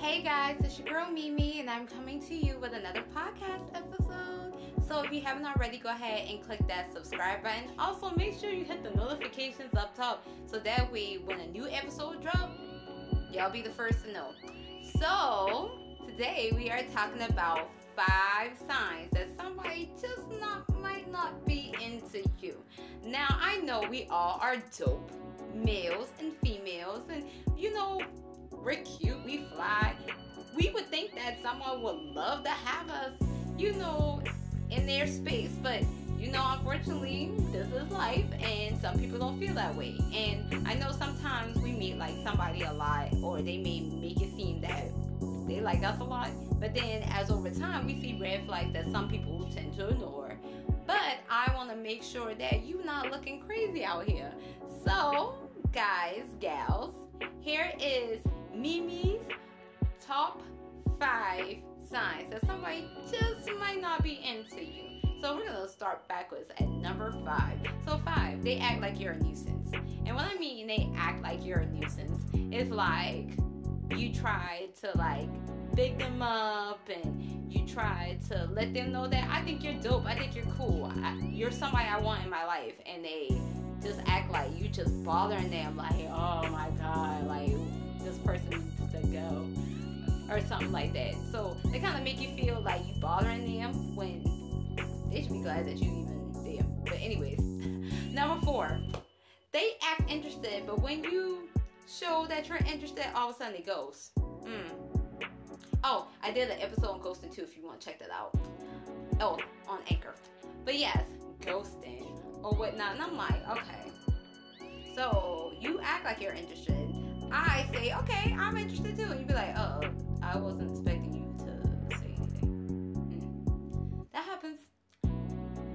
Hey guys, it's your girl Mimi, and I'm coming to you with another podcast episode. So if you haven't already, go ahead and click that subscribe button. Also, make sure you hit the notifications up top so that way when a new episode drops, y'all be the first to know. So today we are talking about five signs that somebody just not might not be into you. Now I know we all are dope, males and females, and we're cute, we fly. We would think that someone would love to have us, you know, in their space, but you know, unfortunately, this is life, and some people don't feel that way. And I know sometimes we meet like somebody a lot, or they may make it seem that they like us a lot, but then as over time, we see red flags that some people tend to ignore. But I want to make sure that you're not looking crazy out here. So, guys, gals, here is Mimi's top five signs that somebody just might not be into you. So we're gonna start backwards at number five. So five, they act like you're a nuisance. And what I mean they act like you're a nuisance is like you try to like big them up and you try to let them know that I think you're dope, I think you're cool, I, you're somebody I want in my life, and they just act like you just bothering them, like oh my god, like this person needs to go or something like that. So they kind of make you feel like you're bothering them when they should be glad that you even there. But anyways, number four, they act interested, but when you show that you're interested, all of a sudden it goes. Mm. Oh, I did an episode on ghosting too. If you want to check that out. Oh, on Anchor. But yes, ghosting or whatnot, and I'm like, okay. So you act like you're interested I say, okay, I'm interested too. And you'd be like, oh, I wasn't expecting you to say anything. Mm. That happens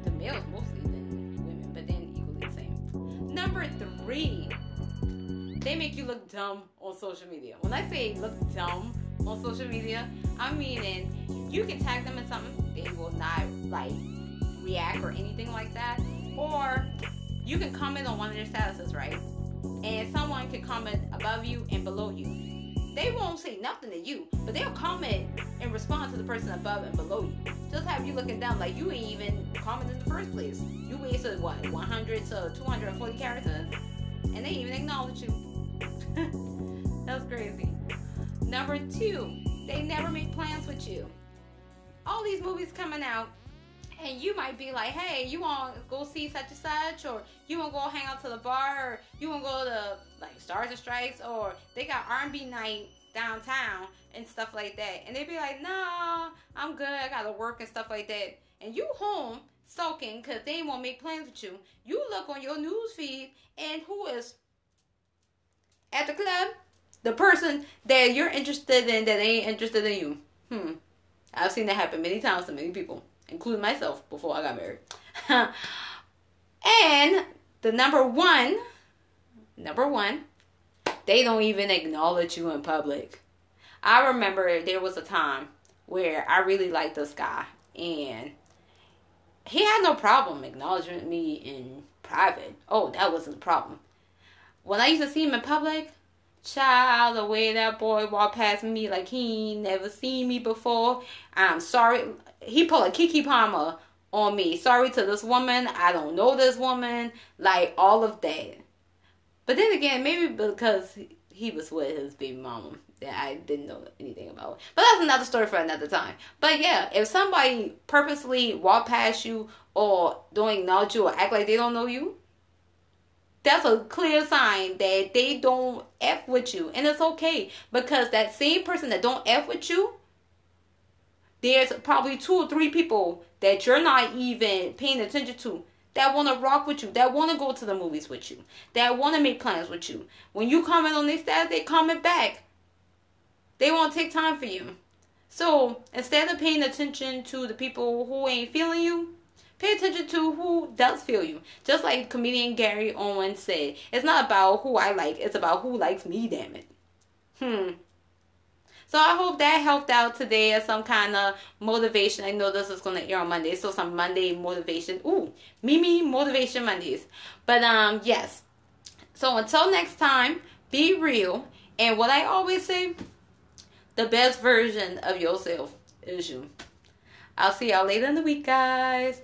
to males mostly than women, but then equally the same. Number three, they make you look dumb on social media. When I say look dumb on social media, I'm meaning you can tag them in something, they will not like react or anything like that. Or you can comment on one of their statuses, right? And someone can comment above you and below you. They won't say nothing to you, but they'll comment and respond to the person above and below you. Just have you looking down like you ain't even commented in the first place. You wasted what 100 to 240 characters, and they even acknowledge you. That's crazy. Number two, they never make plans with you. All these movies coming out, and you might be like, hey, you want to go see such and such, or you want to go hang out to the bar, or you want to go to like Stars and Stripes, or they got R&B night downtown and stuff like that, and they'd be like, no, I'm good, I gotta work and stuff like that, and you home sulking because they won't make plans with you. You look on your news feed, and who is at the club? The person that you're interested in that ain't interested in you. Hmm. I've seen that happen many times to many people including myself before I got married. and the number one, number one, they don't even acknowledge you in public. I remember there was a time where I really liked this guy and he had no problem acknowledging me in private. Oh, that wasn't a problem. When I used to see him in public, child, the way that boy walked past me like he never seen me before. I'm sorry he pulled a Keke Palmer on me. Sorry to this woman. I don't know this woman. Like all of that. But then again, maybe because he was with his baby mama that I didn't know anything about. But that's another story for another time. But yeah, if somebody purposely walk past you or don't acknowledge you or act like they don't know you, that's a clear sign that they don't F with you. And it's okay because that same person that don't F with you there's probably two or three people that you're not even paying attention to that want to rock with you, that want to go to the movies with you, that want to make plans with you. When you comment on their stats, they comment back. They won't take time for you. So instead of paying attention to the people who ain't feeling you, pay attention to who does feel you. Just like comedian Gary Owen said, it's not about who I like, it's about who likes me, damn it. Hmm. So I hope that helped out today as some kind of motivation. I know this is to air on Monday, so some Monday motivation. Ooh, Mimi Motivation Mondays. But um, yes. So until next time, be real. And what I always say, the best version of yourself is you. I'll see y'all later in the week, guys.